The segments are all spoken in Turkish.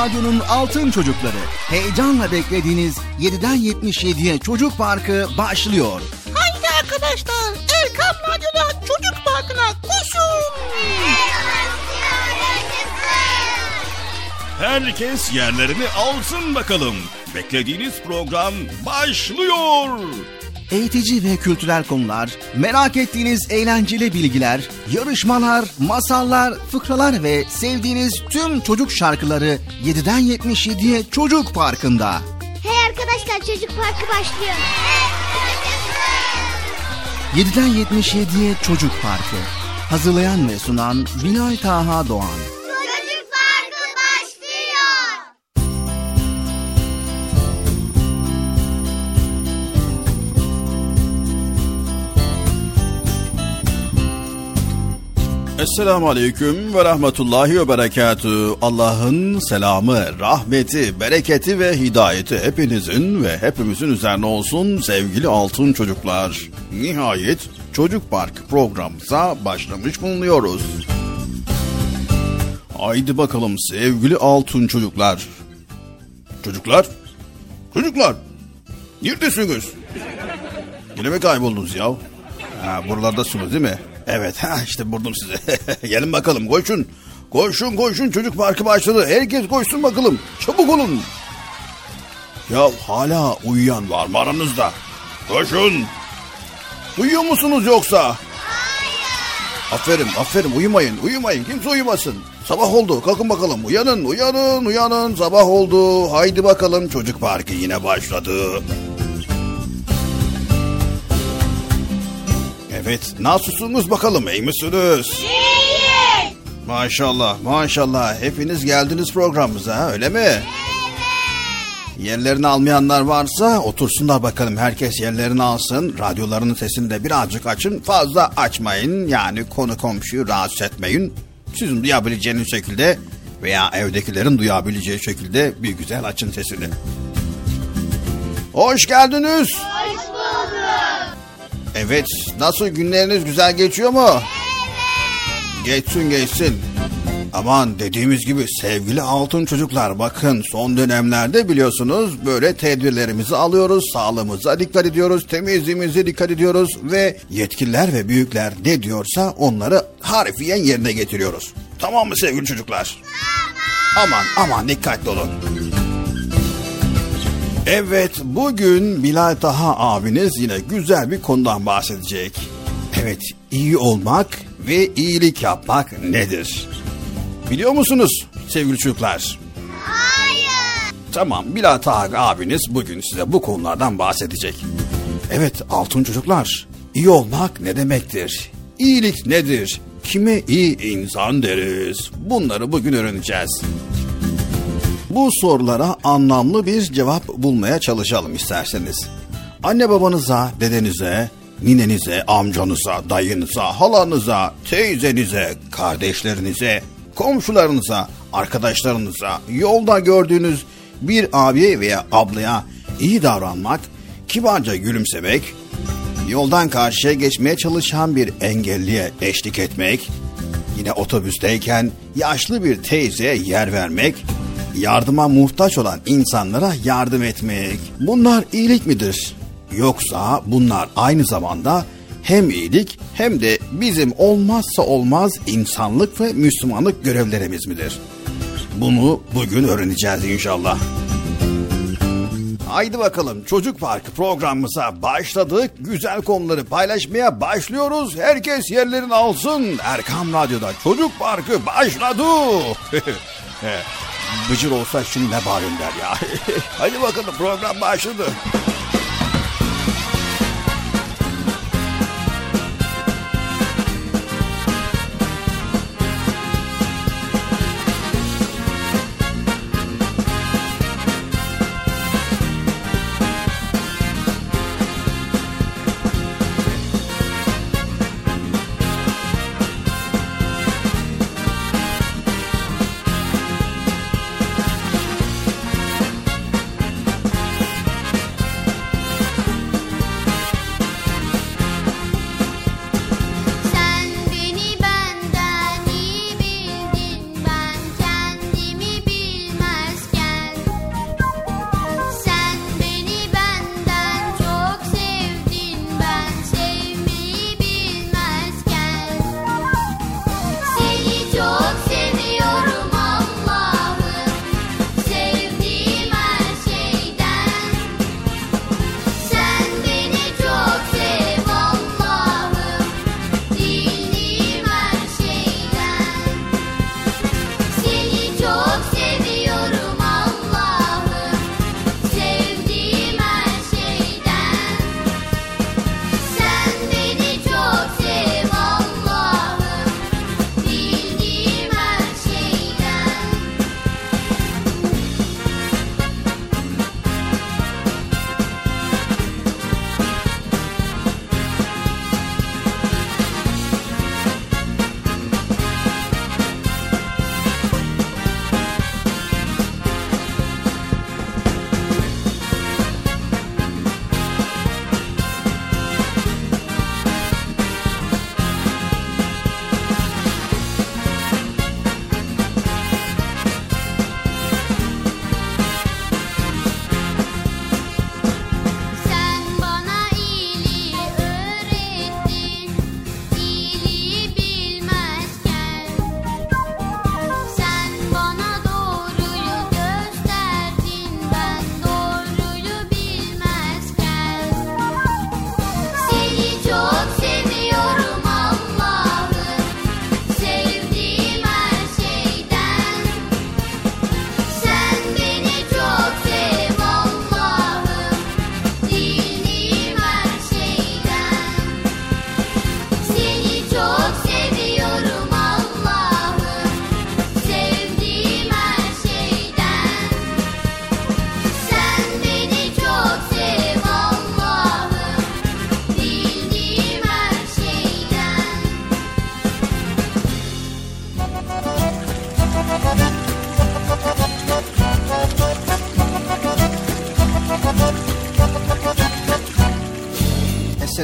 Radyo'nun Altın Çocukları. Heyecanla beklediğiniz 7'den 77'ye Çocuk Parkı başlıyor. Haydi arkadaşlar Erkam Radyo'da Çocuk Parkı'na koşun. Herkes yerlerini alsın bakalım. Beklediğiniz program başlıyor. Eğitici ve kültürel konular, merak ettiğiniz eğlenceli bilgiler, yarışmalar, masallar, fıkralar ve sevdiğiniz tüm çocuk şarkıları 7'den 77'ye Çocuk Parkı'nda. Hey arkadaşlar çocuk parkı başlıyor. 7'den 77'ye Çocuk Parkı. Hazırlayan ve sunan Binay Taha Doğan. Esselamu Aleyküm ve Rahmetullahi ve Berekatü. Allah'ın selamı, rahmeti, bereketi ve hidayeti hepinizin ve hepimizin üzerine olsun sevgili altın çocuklar. Nihayet Çocuk Park programımıza başlamış bulunuyoruz. Haydi bakalım sevgili altın çocuklar. Çocuklar, çocuklar, neredesiniz? Yine mi kayboldunuz ya? Ha, buralardasınız değil mi? Evet ha işte buldum sizi. Gelin bakalım koşun. Koşun koşun çocuk parkı başladı. Herkes koşsun bakalım. Çabuk olun. Ya hala uyuyan var mı aranızda? Koşun. Uyuyor musunuz yoksa? Hayır. Aferin aferin uyumayın uyumayın kimse uyumasın. Sabah oldu kalkın bakalım uyanın uyanın uyanın sabah oldu. Haydi bakalım çocuk parkı yine başladı. Evet, nasılsınız bakalım, iyi misiniz? İyiyiz. Maşallah, maşallah. Hepiniz geldiniz programımıza, öyle mi? Evet. Yerlerini almayanlar varsa otursunlar bakalım. Herkes yerlerini alsın. Radyolarının sesini de birazcık açın. Fazla açmayın. Yani konu komşuyu rahatsız etmeyin. Sizin duyabileceğiniz şekilde veya evdekilerin duyabileceği şekilde bir güzel açın sesini. Hoş geldiniz. Hoş bulduk. Evet, nasıl günleriniz güzel geçiyor mu? Evet. Geçsin geçsin. Aman dediğimiz gibi sevgili altın çocuklar bakın son dönemlerde biliyorsunuz böyle tedbirlerimizi alıyoruz. Sağlığımıza dikkat ediyoruz, temizliğimize dikkat ediyoruz ve yetkililer ve büyükler ne diyorsa onları harfiyen yerine getiriyoruz. Tamam mı sevgili çocuklar? Tamam. Aman aman dikkatli olun. Evet bugün Bilal Taha abiniz yine güzel bir konudan bahsedecek. Evet iyi olmak ve iyilik yapmak nedir? Biliyor musunuz sevgili çocuklar? Hayır. Tamam Bilal Taha abiniz bugün size bu konulardan bahsedecek. Evet altın çocuklar iyi olmak ne demektir? İyilik nedir? Kime iyi insan deriz? Bunları bugün öğreneceğiz. Bu sorulara anlamlı bir cevap bulmaya çalışalım isterseniz. Anne babanıza, dedenize, ninenize, amcanıza, dayınıza, halanıza, teyzenize, kardeşlerinize, komşularınıza, arkadaşlarınıza, yolda gördüğünüz bir abiye veya ablaya iyi davranmak, kibarca gülümsemek, yoldan karşıya geçmeye çalışan bir engelliye eşlik etmek, yine otobüsteyken yaşlı bir teyzeye yer vermek, yardıma muhtaç olan insanlara yardım etmek. Bunlar iyilik midir? Yoksa bunlar aynı zamanda hem iyilik hem de bizim olmazsa olmaz insanlık ve Müslümanlık görevlerimiz midir? Bunu bugün öğreneceğiz inşallah. Haydi bakalım Çocuk Parkı programımıza başladık. Güzel konuları paylaşmaya başlıyoruz. Herkes yerlerini alsın. Erkam Radyo'da Çocuk Parkı başladı. Bıcır olsa şimdi ne bağırın der ya. Hadi bakalım program başladı.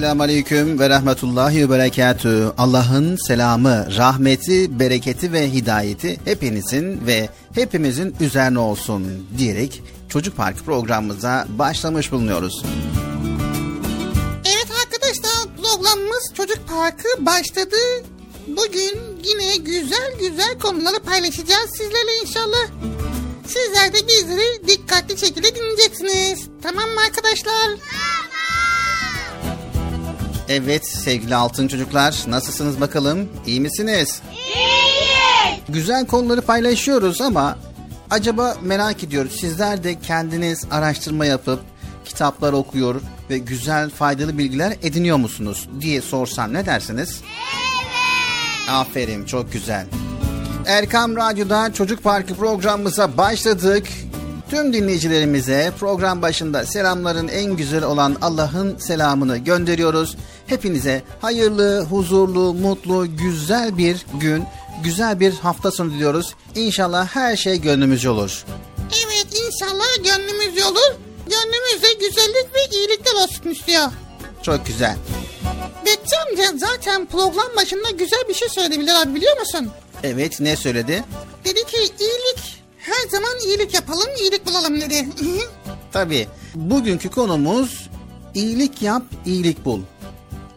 Esselamu Aleyküm ve Rahmetullahi ve Berekatü. Allah'ın selamı, rahmeti, bereketi ve hidayeti hepinizin ve hepimizin üzerine olsun diyerek Çocuk Parkı programımıza başlamış bulunuyoruz. Evet arkadaşlar programımız Çocuk Parkı başladı. Bugün yine güzel güzel konuları paylaşacağız sizlerle inşallah. Sizler de bizleri dikkatli şekilde dinleyeceksiniz. Tamam mı arkadaşlar? Evet sevgili altın çocuklar nasılsınız bakalım iyi misiniz? İyiyiz. Güzel konuları paylaşıyoruz ama acaba merak ediyoruz sizler de kendiniz araştırma yapıp kitaplar okuyor ve güzel faydalı bilgiler ediniyor musunuz diye sorsam ne dersiniz? Evet. Aferin çok güzel. Erkam Radyo'da Çocuk Parkı programımıza başladık. Tüm dinleyicilerimize program başında selamların en güzel olan Allah'ın selamını gönderiyoruz. Hepinize hayırlı, huzurlu, mutlu, güzel bir gün, güzel bir hafta sonu diliyoruz. İnşallah her şey gönlümüzce olur. Evet inşallah gönlümüzce olur. Gönlümüzde güzellik ve iyilikler olsun istiyor. Çok güzel. Betçi amca zaten program başında güzel bir şey söyledi Bilal abi biliyor musun? Evet ne söyledi? Dedi ki iyilik her zaman iyilik yapalım, iyilik bulalım dedi. Tabii bugünkü konumuz iyilik yap, iyilik bul.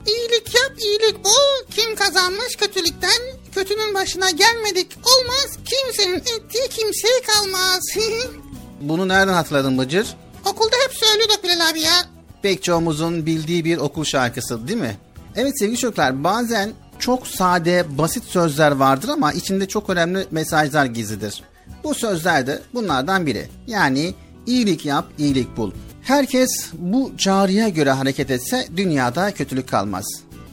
İyilik yap, iyilik bul. Kim kazanmış kötülükten? Kötünün başına gelmedik. Olmaz. Kimsenin ettiği kimseye kalmaz. Bunu nereden hatırladın Bıcır? Okulda hep söylüyorduk Bilal abi ya. Pek çoğumuzun bildiği bir okul şarkısı değil mi? Evet sevgili çocuklar bazen çok sade, basit sözler vardır ama içinde çok önemli mesajlar gizlidir. Bu sözler de bunlardan biri. Yani iyilik yap, iyilik bul. Herkes bu çağrıya göre hareket etse dünyada kötülük kalmaz.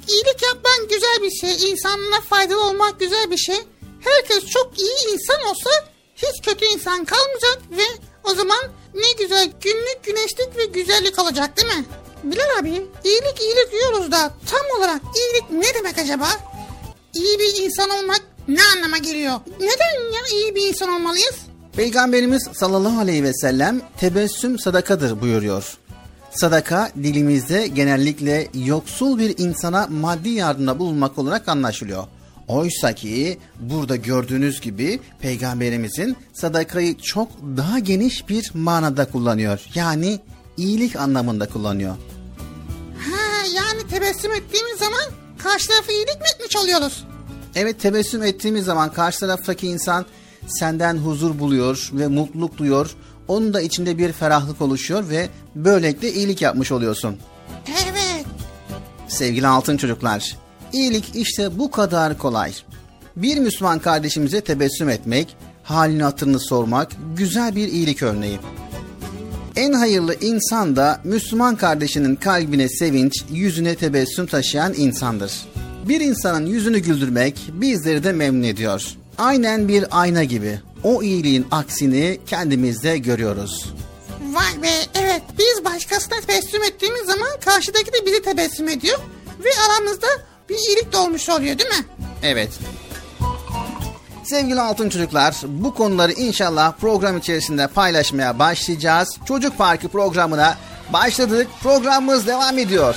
İyilik yapman güzel bir şey. İnsanlara faydalı olmak güzel bir şey. Herkes çok iyi insan olsa hiç kötü insan kalmayacak ve o zaman ne güzel günlük güneşlik ve güzellik olacak değil mi? Bilal abi iyilik iyilik diyoruz da tam olarak iyilik ne demek acaba? İyi bir insan olmak ne anlama geliyor? Neden ya iyi bir insan olmalıyız? Peygamberimiz sallallahu aleyhi ve sellem tebessüm sadakadır buyuruyor. Sadaka dilimizde genellikle yoksul bir insana maddi yardımda bulunmak olarak anlaşılıyor. Oysa ki burada gördüğünüz gibi peygamberimizin sadakayı çok daha geniş bir manada kullanıyor. Yani iyilik anlamında kullanıyor. Ha yani tebessüm ettiğimiz zaman karşı tarafı iyilik mi etmiş oluyoruz? Evet tebessüm ettiğimiz zaman karşı taraftaki insan senden huzur buluyor ve mutluluk duyuyor. Onun da içinde bir ferahlık oluşuyor ve böylelikle iyilik yapmış oluyorsun. Evet. Sevgili altın çocuklar, iyilik işte bu kadar kolay. Bir Müslüman kardeşimize tebessüm etmek, halini hatırını sormak güzel bir iyilik örneği. En hayırlı insan da Müslüman kardeşinin kalbine sevinç, yüzüne tebessüm taşıyan insandır. Bir insanın yüzünü güldürmek bizleri de memnun ediyor. Aynen bir ayna gibi. O iyiliğin aksini kendimizde görüyoruz. Vay be evet biz başkasına tebessüm ettiğimiz zaman karşıdaki de bizi tebessüm ediyor. Ve aramızda bir iyilik de olmuş oluyor değil mi? Evet. Sevgili altın çocuklar, bu konuları inşallah program içerisinde paylaşmaya başlayacağız. Çocuk Parkı programına başladık. Programımız devam ediyor.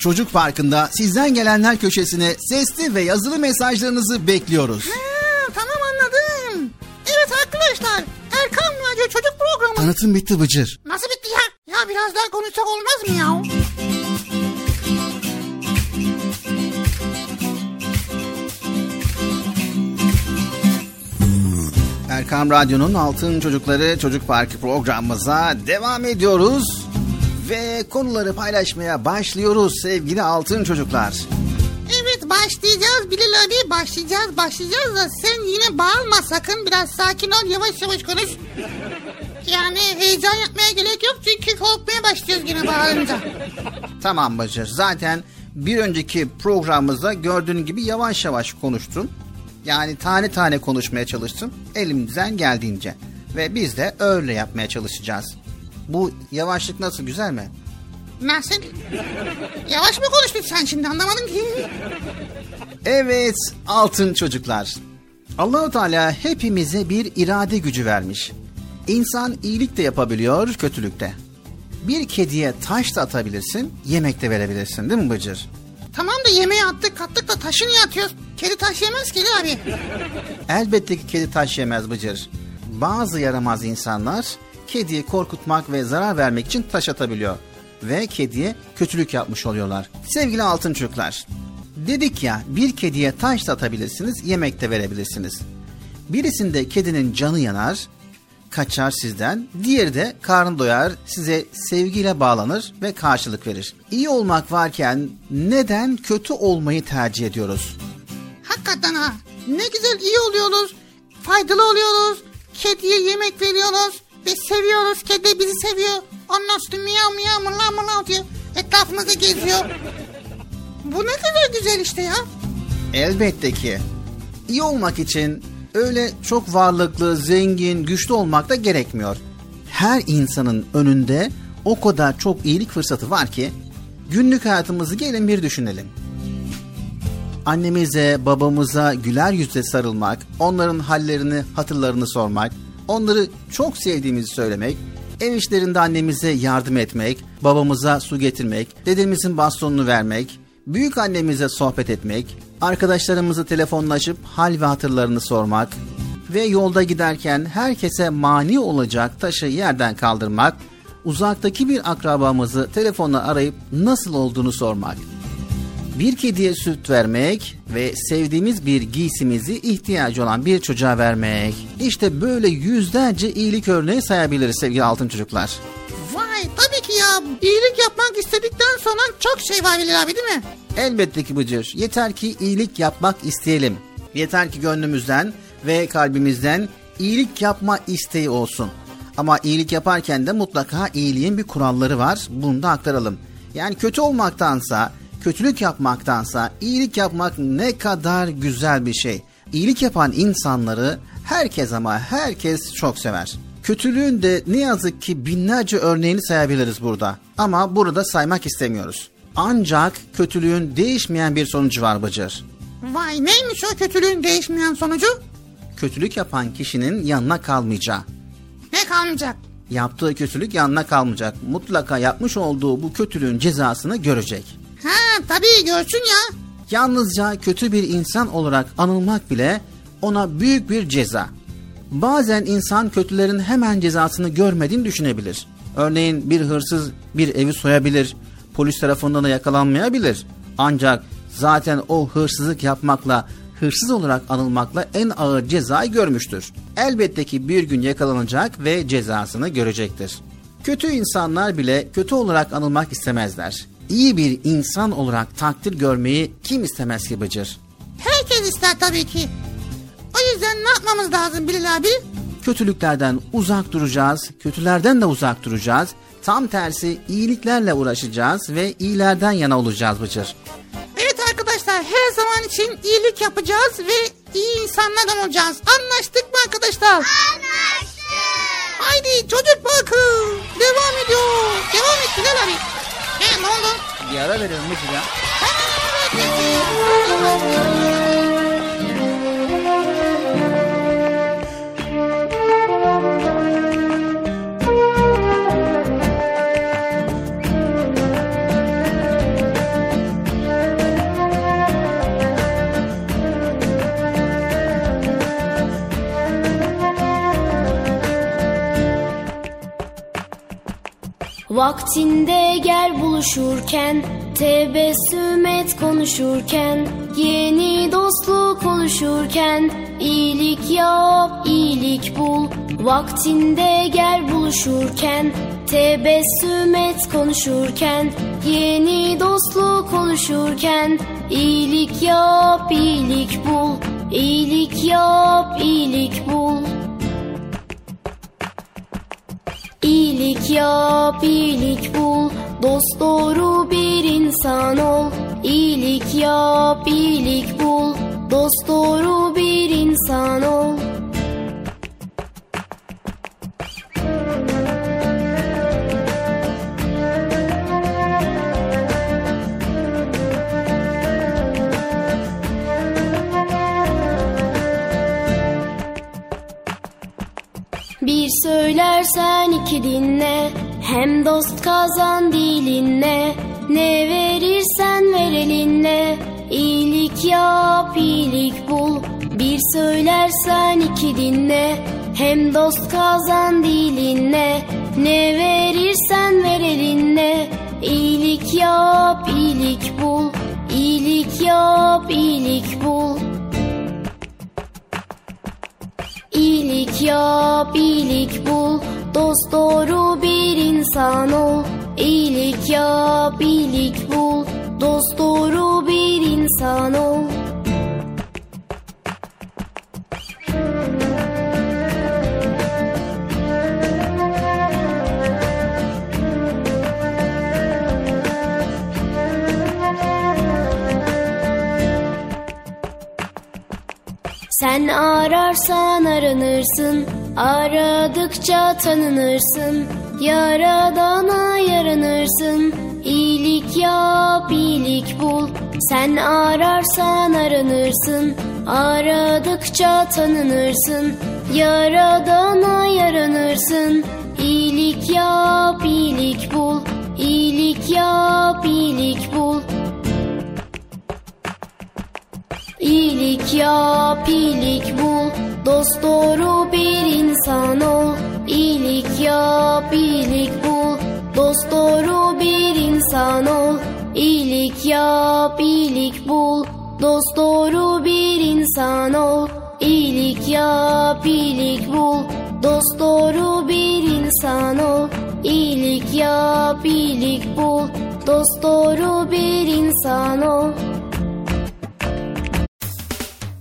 Çocuk Parkı'nda sizden gelenler köşesine sesli ve yazılı mesajlarınızı bekliyoruz. Ha, tamam anladım. Evet arkadaşlar Erkan Radyo Çocuk Programı. Tanıtım bitti Bıcır. Nasıl bitti ya? Ya biraz daha konuşsak olmaz mı ya? Erkam Radyo'nun Altın Çocukları Çocuk Parkı programımıza devam ediyoruz. Ve konuları paylaşmaya başlıyoruz sevgili altın çocuklar. Evet başlayacağız Bilal abi başlayacağız başlayacağız da sen yine bağırma sakın biraz sakin ol yavaş yavaş konuş. Yani heyecan yapmaya gerek yok çünkü korkmaya başlıyoruz yine bağırınca. Tamam Bıcır zaten bir önceki programımızda gördüğün gibi yavaş yavaş konuştun. Yani tane tane konuşmaya çalıştım elimizden geldiğince. Ve biz de öyle yapmaya çalışacağız. Bu yavaşlık nasıl güzel mi? Nasıl? Yavaş mı konuştun sen şimdi anlamadım ki. Evet altın çocuklar. Allahu Teala hepimize bir irade gücü vermiş. İnsan iyilik de yapabiliyor, kötülük de. Bir kediye taş da atabilirsin, yemek de verebilirsin değil mi Bıcır? Tamam da yemeği attık kattık da taşı niye atıyoruz? Kedi taş yemez kedi abi. Elbette ki kedi taş yemez Bıcır. Bazı yaramaz insanlar kediyi korkutmak ve zarar vermek için taş atabiliyor. Ve kediye kötülük yapmış oluyorlar. Sevgili altın çocuklar, dedik ya bir kediye taş atabilirsiniz, yemek de verebilirsiniz. Birisinde kedinin canı yanar, kaçar sizden, diğeri de karnı doyar, size sevgiyle bağlanır ve karşılık verir. İyi olmak varken neden kötü olmayı tercih ediyoruz? Hakikaten ha. Ne güzel iyi oluyoruz. Faydalı oluyoruz. Kediye yemek veriyoruz. Ve seviyoruz. Kedi bizi seviyor. Ondan sonra miyav miyav mılav mılav diyor. Etrafımızda geziyor. Bu ne kadar güzel işte ya. Elbette ki. İyi olmak için öyle çok varlıklı, zengin, güçlü olmak da gerekmiyor. Her insanın önünde o kadar çok iyilik fırsatı var ki günlük hayatımızı gelin bir düşünelim. Annemize, babamıza güler yüzle sarılmak, onların hallerini, hatırlarını sormak, onları çok sevdiğimizi söylemek, ev işlerinde annemize yardım etmek, babamıza su getirmek, dedemizin bastonunu vermek, büyük annemize sohbet etmek, arkadaşlarımızı telefonlaşıp hal ve hatırlarını sormak ve yolda giderken herkese mani olacak taşı yerden kaldırmak, uzaktaki bir akrabamızı telefonla arayıp nasıl olduğunu sormak. Bir kediye süt vermek ve sevdiğimiz bir giysimizi ihtiyacı olan bir çocuğa vermek. İşte böyle yüzlerce iyilik örneği sayabiliriz sevgili altın çocuklar. Vay tabii ki ya. İyilik yapmak istedikten sonra çok şey var Bilal abi değil mi? Elbette ki Bıcır. Yeter ki iyilik yapmak isteyelim. Yeter ki gönlümüzden ve kalbimizden iyilik yapma isteği olsun. Ama iyilik yaparken de mutlaka iyiliğin bir kuralları var. Bunu da aktaralım. Yani kötü olmaktansa, kötülük yapmaktansa iyilik yapmak ne kadar güzel bir şey. İyilik yapan insanları herkes ama herkes çok sever. Kötülüğün de ne yazık ki binlerce örneğini sayabiliriz burada. Ama burada saymak istemiyoruz. Ancak kötülüğün değişmeyen bir sonucu var Bıcır. Vay neymiş o kötülüğün değişmeyen sonucu? Kötülük yapan kişinin yanına kalmayacağı. Ne kalmayacak? Yaptığı kötülük yanına kalmayacak. Mutlaka yapmış olduğu bu kötülüğün cezasını görecek. Ha tabii görsün ya. Yalnızca kötü bir insan olarak anılmak bile ona büyük bir ceza. Bazen insan kötülerin hemen cezasını görmediğini düşünebilir. Örneğin bir hırsız bir evi soyabilir, polis tarafından da yakalanmayabilir. Ancak zaten o hırsızlık yapmakla, hırsız olarak anılmakla en ağır cezayı görmüştür. Elbette ki bir gün yakalanacak ve cezasını görecektir. Kötü insanlar bile kötü olarak anılmak istemezler. İyi bir insan olarak takdir görmeyi kim istemez ki Bıcır? Herkes ister tabii ki. O yüzden ne yapmamız lazım Bilal abi? Kötülüklerden uzak duracağız, kötülerden de uzak duracağız. Tam tersi iyiliklerle uğraşacağız ve iyilerden yana olacağız Bıcır. Evet arkadaşlar her zaman için iyilik yapacağız ve iyi insanlardan olacağız. Anlaştık mı arkadaşlar? Anlaştık. Haydi çocuk parkı devam ediyor. Devam et Bilal abi. E ne oldu? Bir ara verelim Bıcır ya. Vaktinde gel buluşurken Tebessüm et konuşurken Yeni dostluk oluşurken iyilik yap, iyilik bul. Vaktinde gel buluşurken Tebessüm et konuşurken Yeni dostluk oluşurken iyilik yap, iyilik bul. İyilik yap, iyilik bul İyilik yap, iyilik bul, dost doğru bir insan ol. İyilik yap, iyilik bul, dost doğru bir insan ol. Söylersen iki dinle. Hem dost kazan dilinle Ne verirsen ver elinle İyilik yap iyilik bul. Bir söylersen iki dinle. Hem dost kazan dilinle Ne verirsen ver elinle İyilik yap iyilik bul. İyilik yap iyilik bul İyilik yap, iyilik bul, dost doğru bir insan ol. İyilik yap, iyilik bul, dost doğru bir insan ol. Sen ararsan aranırsın, aradıkça tanınırsın. Yaradana yaranırsın, iyilik yap, iyilik bul. Sen ararsan aranırsın, aradıkça tanınırsın. Yaradana yaranırsın, iyilik yap, iyilik bul. İyilik yap, iyilik bul. İyilik yap, iyilik bul, dost doğru bir insan ol. İyilik yap, iyilik bul, dost doğru bir insan ol. İyilik yap, iyilik bul, dost doğru bir insan ol. İyilik yap, iyilik bul, dost doğru bir insan ol. İyilik yap, iyilik bul, dost doğru bir insan ol.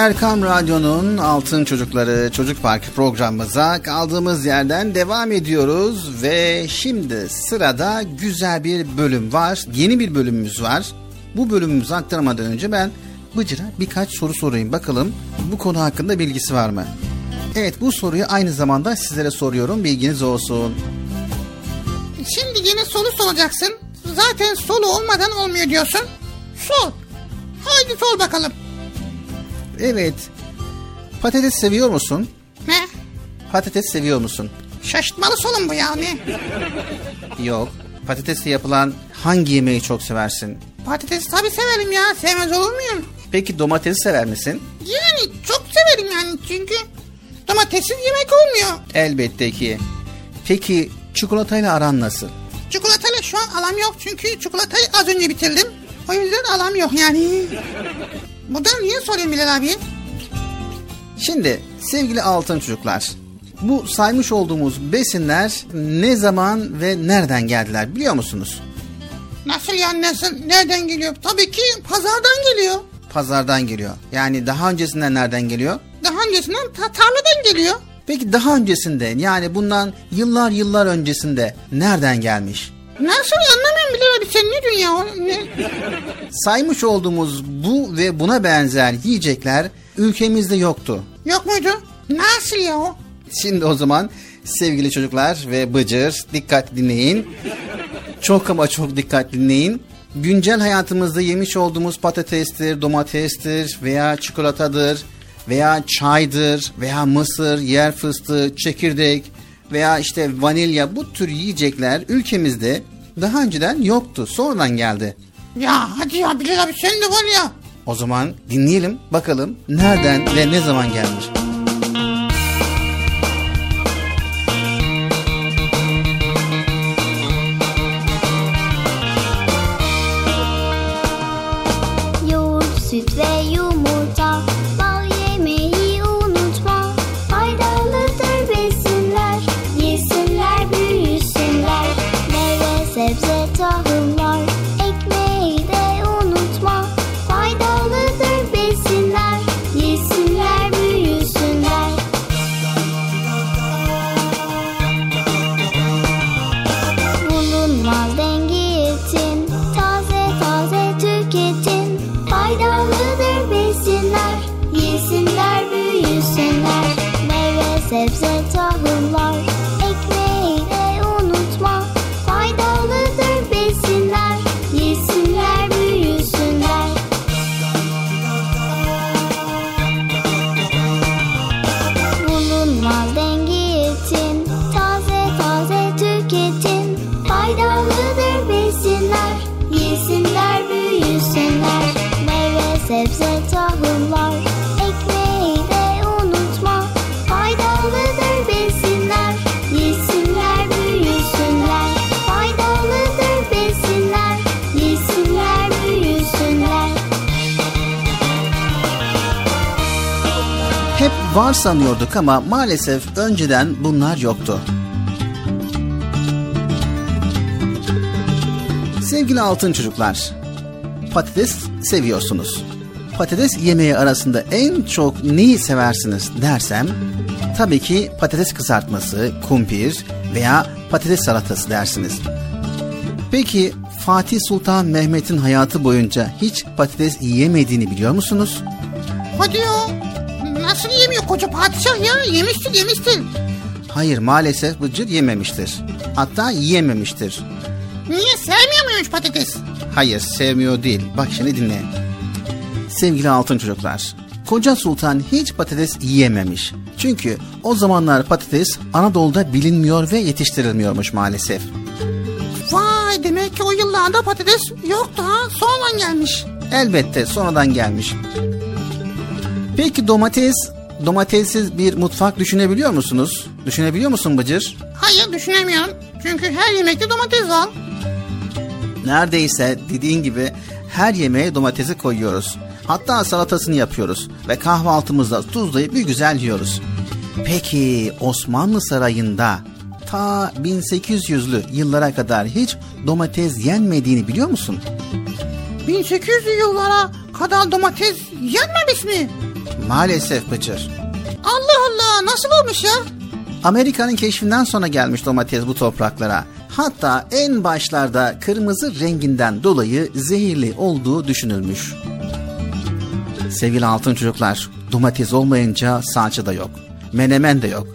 Erkam Radyo'nun Altın Çocukları Çocuk Parkı programımıza kaldığımız yerden devam ediyoruz ve şimdi sırada güzel bir bölüm var. Yeni bir bölümümüz var. Bu bölümümüzü aktarmadan önce ben Bıcır'a birkaç soru sorayım. Bakalım bu konu hakkında bilgisi var mı? Evet bu soruyu aynı zamanda sizlere soruyorum. Bilginiz olsun. Şimdi yine soru soracaksın. Zaten solu olmadan olmuyor diyorsun. Sol. Haydi sor bakalım. Evet. Patates seviyor musun? Ne? Patates seviyor musun? Şaşırtmalı solum bu ya ne? Yok. Patatesle yapılan hangi yemeği çok seversin? Patates tabii severim ya. Sevmez olur muyum? Peki domatesi sever misin? Yani çok severim yani çünkü domatessiz yemek olmuyor. Elbette ki. Peki çikolatayla aran nasıl? Çikolatayla şu an alam yok çünkü çikolatayı az önce bitirdim. O yüzden alam yok yani. Bu da niye soruyorsun Bilal abi? Şimdi sevgili altın çocuklar. Bu saymış olduğumuz besinler ne zaman ve nereden geldiler biliyor musunuz? Nasıl yani nasıl? Nereden geliyor? Tabii ki pazardan geliyor. Pazardan geliyor. Yani daha öncesinden nereden geliyor? Daha öncesinden ta- tarladan geliyor. Peki daha öncesinde yani bundan yıllar yıllar öncesinde nereden gelmiş? Nasıl anlamıyorum Bilal abi sen ne diyorsun ya? Saymış olduğumuz bu ve buna benzer yiyecekler ülkemizde yoktu. Yok muydu? Nasıl ya o? Şimdi o zaman sevgili çocuklar ve Bıcır dikkat dinleyin. Çok ama çok dikkat dinleyin. Güncel hayatımızda yemiş olduğumuz patatestir, domatestir veya çikolatadır veya çaydır veya mısır, yer fıstığı, çekirdek veya işte vanilya bu tür yiyecekler ülkemizde daha önceden yoktu. Sonradan geldi. Ya hadi ya Bilal abi sen de var ya. O zaman dinleyelim bakalım nereden ve ne zaman gelmiş. Yoğurt, süt ve var sanıyorduk ama maalesef önceden bunlar yoktu. Sevgili altın çocuklar, patates seviyorsunuz. Patates yemeği arasında en çok neyi seversiniz dersem, tabii ki patates kızartması, kumpir veya patates salatası dersiniz. Peki Fatih Sultan Mehmet'in hayatı boyunca hiç patates yiyemediğini biliyor musunuz? Hadi ya. Nasıl yemiyor koca padişah ya? Yemiştir yemiştir. Hayır maalesef Bıcır yememiştir. Hatta yiyememiştir. Niye sevmiyor muymuş patates? Hayır sevmiyor değil. Bak şimdi dinle. Sevgili altın çocuklar. Koca Sultan hiç patates yiyememiş. Çünkü o zamanlar patates Anadolu'da bilinmiyor ve yetiştirilmiyormuş maalesef. Vay demek ki o yıllarda patates yoktu ha. Sonradan gelmiş. Elbette sonradan gelmiş. Peki domates, domatessiz bir mutfak düşünebiliyor musunuz? Düşünebiliyor musun Bıcır? Hayır düşünemiyorum. Çünkü her yemekte domates var. Neredeyse dediğin gibi her yemeğe domatesi koyuyoruz. Hatta salatasını yapıyoruz ve kahvaltımızda tuzlayıp bir güzel yiyoruz. Peki Osmanlı Sarayı'nda ta 1800'lü yıllara kadar hiç domates yenmediğini biliyor musun? 1800'lü yıllara kadar domates yenmemiş mi? Maalesef Bıcır. Allah Allah nasıl olmuş ya? Amerika'nın keşfinden sonra gelmiş domates bu topraklara. Hatta en başlarda kırmızı renginden dolayı zehirli olduğu düşünülmüş. Sevgili altın çocuklar, domates olmayınca salça da yok. Menemen de yok.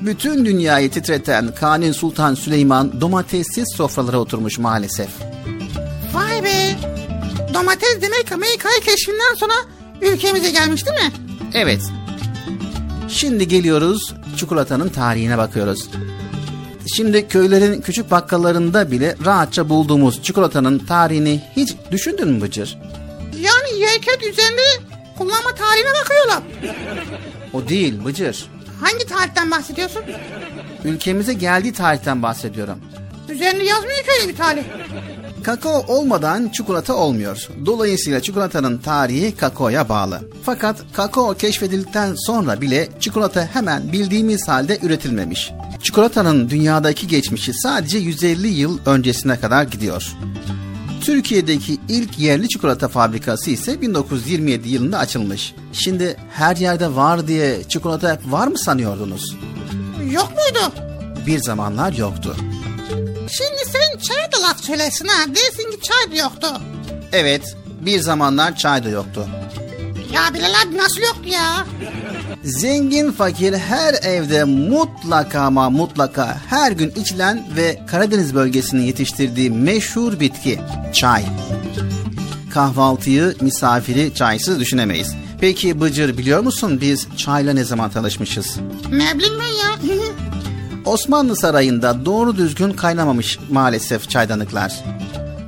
Bütün dünyayı titreten Kanuni Sultan Süleyman domatessiz sofralara oturmuş maalesef. Vay be. Domates demek Amerika'yı keşfinden sonra ülkemize gelmiş değil mi? Evet. Şimdi geliyoruz çikolatanın tarihine bakıyoruz. Şimdi köylerin küçük bakkallarında bile rahatça bulduğumuz çikolatanın tarihini hiç düşündün mü Bıcır? Yani yerken üzerinde kullanma tarihine bakıyorlar. O değil Bıcır. Hangi tarihten bahsediyorsun? Ülkemize geldiği tarihten bahsediyorum. Üzerinde yazmıyor ki öyle bir tarih. Kakao olmadan çikolata olmuyor. Dolayısıyla çikolatanın tarihi kakaoya bağlı. Fakat kakao keşfedildikten sonra bile çikolata hemen bildiğimiz halde üretilmemiş. Çikolatanın dünyadaki geçmişi sadece 150 yıl öncesine kadar gidiyor. Türkiye'deki ilk yerli çikolata fabrikası ise 1927 yılında açılmış. Şimdi her yerde var diye çikolata var mı sanıyordunuz? Yok muydu? Bir zamanlar yoktu. Şimdi sen çay da laf söylesin ha. Dersin ki çay da yoktu. Evet, bir zamanlar çay da yoktu. Ya Bilal abi nasıl yoktu ya? Zengin fakir her evde mutlaka ama mutlaka her gün içilen ve Karadeniz bölgesinin yetiştirdiği meşhur bitki çay. Kahvaltıyı, misafiri çaysız düşünemeyiz. Peki Bıcır biliyor musun biz çayla ne zaman tanışmışız? Ne bileyim ben ya. Osmanlı Sarayı'nda doğru düzgün kaynamamış maalesef çaydanlıklar.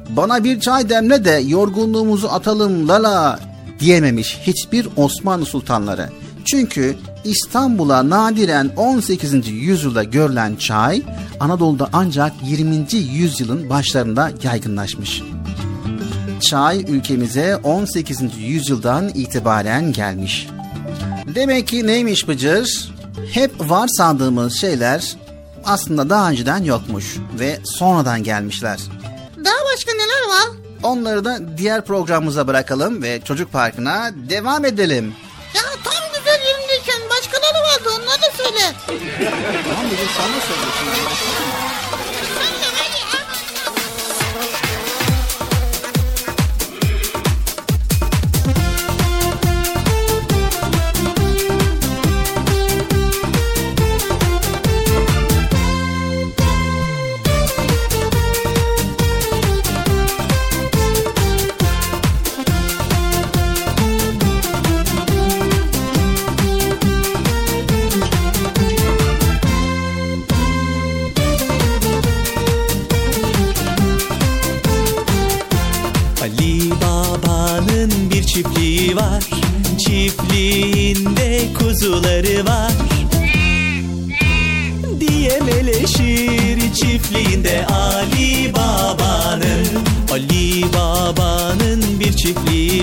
Bana bir çay demle de yorgunluğumuzu atalım lala diyememiş hiçbir Osmanlı sultanları. Çünkü İstanbul'a nadiren 18. yüzyılda görülen çay Anadolu'da ancak 20. yüzyılın başlarında yaygınlaşmış. Çay ülkemize 18. yüzyıldan itibaren gelmiş. Demek ki neymiş Bıcır? Hep var sandığımız şeyler aslında daha önceden yokmuş ve sonradan gelmişler. Daha başka neler var? Onları da diğer programımıza bırakalım ve çocuk parkına devam edelim. Ya tam güzel yerindeyken başkaları vardı onları da söyle. Tamam sen ne söylüyorsun?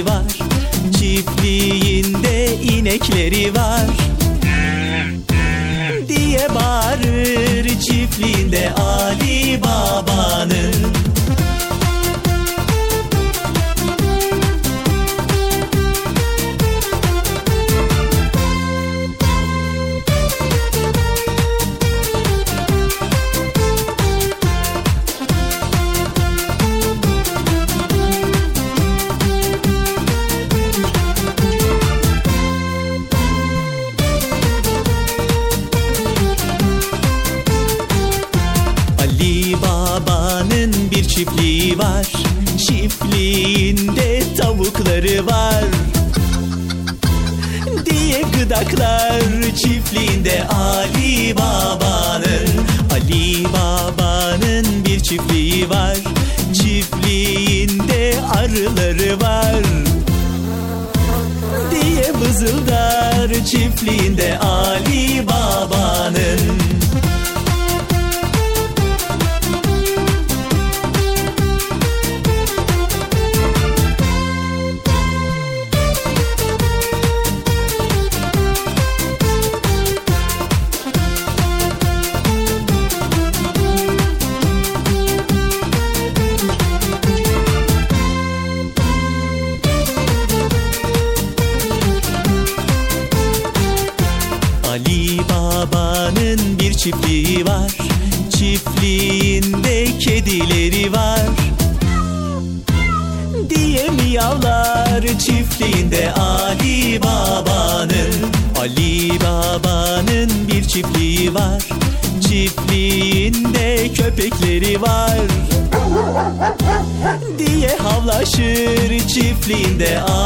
Var. Çiftliğinde inekleri var çiftliğinde çiftliğinde Ali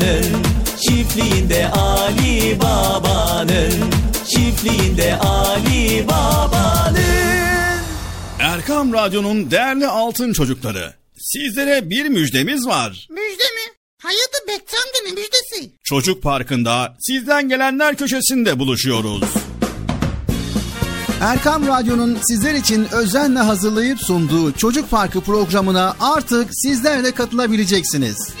Baba'nın Çiftliğinde Ali Baba'nın Çiftliğinde Ali Baba'nın Erkam Radyo'nun değerli altın çocukları. Sizlere bir müjdemiz var. Müjde mi? Hayatı Bekçam'da ne müjdesi? Çocuk Parkı'nda sizden gelenler köşesinde buluşuyoruz. Erkam Radyo'nun sizler için özenle hazırlayıp sunduğu Çocuk Parkı programına artık sizler de katılabileceksiniz. Nasıl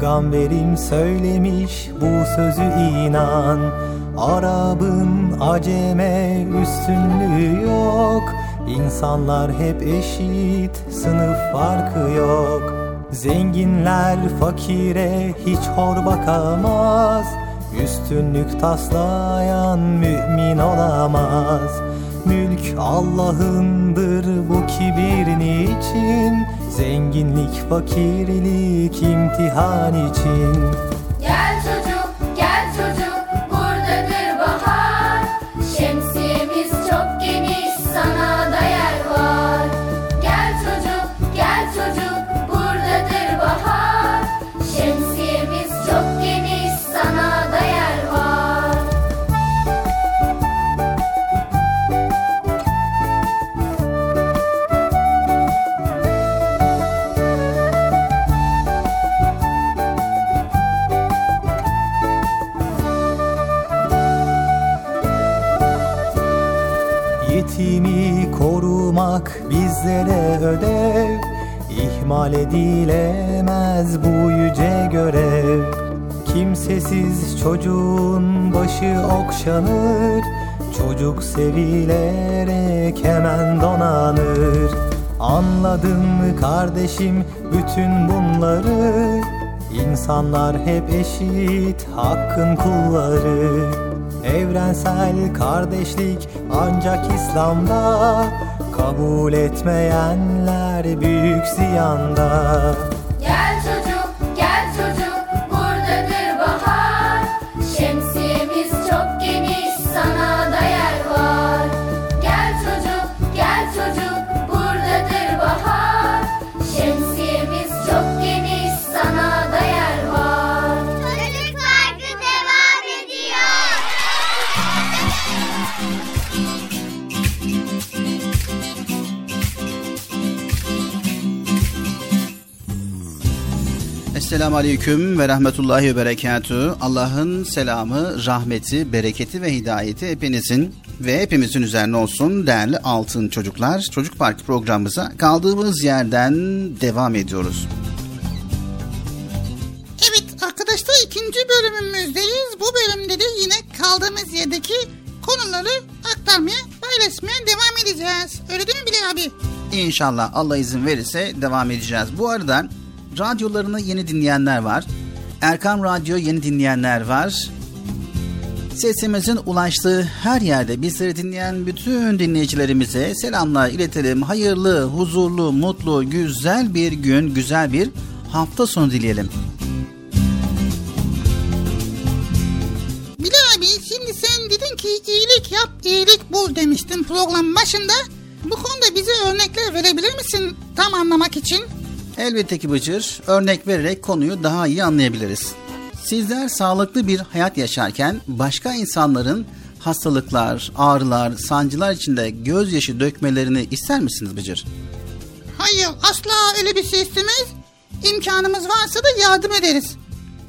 Peygamberim söylemiş bu sözü inan. Arabın aceme üstünlüğü yok. İnsanlar hep eşit sınıf farkı yok. Zenginler fakire hiç hor bakamaz. Üstünlük taslayan mümin olamaz Mülk Allah'ındır bu kibir niçin Zenginlik fakirlik imtihan için edilemez bu yüce görev. Kimsesiz çocuğun başı okşanır Çocuk sevilerek hemen donanır. Anladın mı kardeşim bütün bunları İnsanlar hep eşit hakkın kulları. Evrensel kardeşlik ancak İslam'da Kabul etmeyenler büyük ziyanda Esselamu Aleyküm ve Rahmetullahi ve Berekatü. Allah'ın selamı, rahmeti, bereketi ve hidayeti hepinizin ve hepimizin üzerine olsun değerli altın çocuklar. Çocuk Parkı programımıza kaldığımız yerden devam ediyoruz. Evet arkadaşlar ikinci bölümümüzdeyiz. Bu bölümde de yine kaldığımız yerdeki konuları aktarmaya, paylaşmaya devam edeceğiz. Öyle değil mi Bilal abi? İnşallah Allah izin verirse devam edeceğiz. Bu arada radyolarını yeni dinleyenler var. Erkam Radyo yeni dinleyenler var. Sesimizin ulaştığı her yerde bizleri dinleyen bütün dinleyicilerimize selamlar iletelim. Hayırlı, huzurlu, mutlu, güzel bir gün, güzel bir hafta sonu dileyelim. Bilal abi şimdi sen dedin ki iyilik yap, iyilik bul demiştin programın başında. Bu konuda bize örnekler verebilir misin tam anlamak için? Elbette ki Bıcır, örnek vererek konuyu daha iyi anlayabiliriz. Sizler sağlıklı bir hayat yaşarken başka insanların hastalıklar, ağrılar, sancılar içinde gözyaşı dökmelerini ister misiniz Bıcır? Hayır asla öyle bir şey istemeyiz. İmkanımız varsa da yardım ederiz.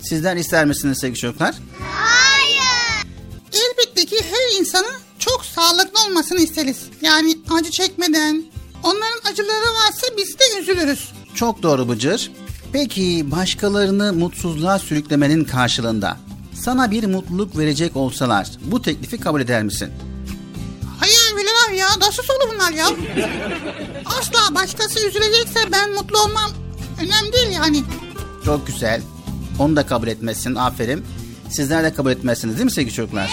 Sizler ister misiniz sevgili çocuklar? Hayır. Elbette ki her insanın çok sağlıklı olmasını isteriz. Yani acı çekmeden, onların acıları varsa biz de üzülürüz. Çok doğru Bıcır. Peki başkalarını mutsuzluğa sürüklemenin karşılığında sana bir mutluluk verecek olsalar bu teklifi kabul eder misin? Hayır abi ya nasıl olur bunlar ya? Asla başkası üzülecekse ben mutlu olmam. Önemli değil yani. Çok güzel. Onu da kabul etmezsin. Aferin. Sizler de kabul etmezsiniz değil mi sevgili çocuklar?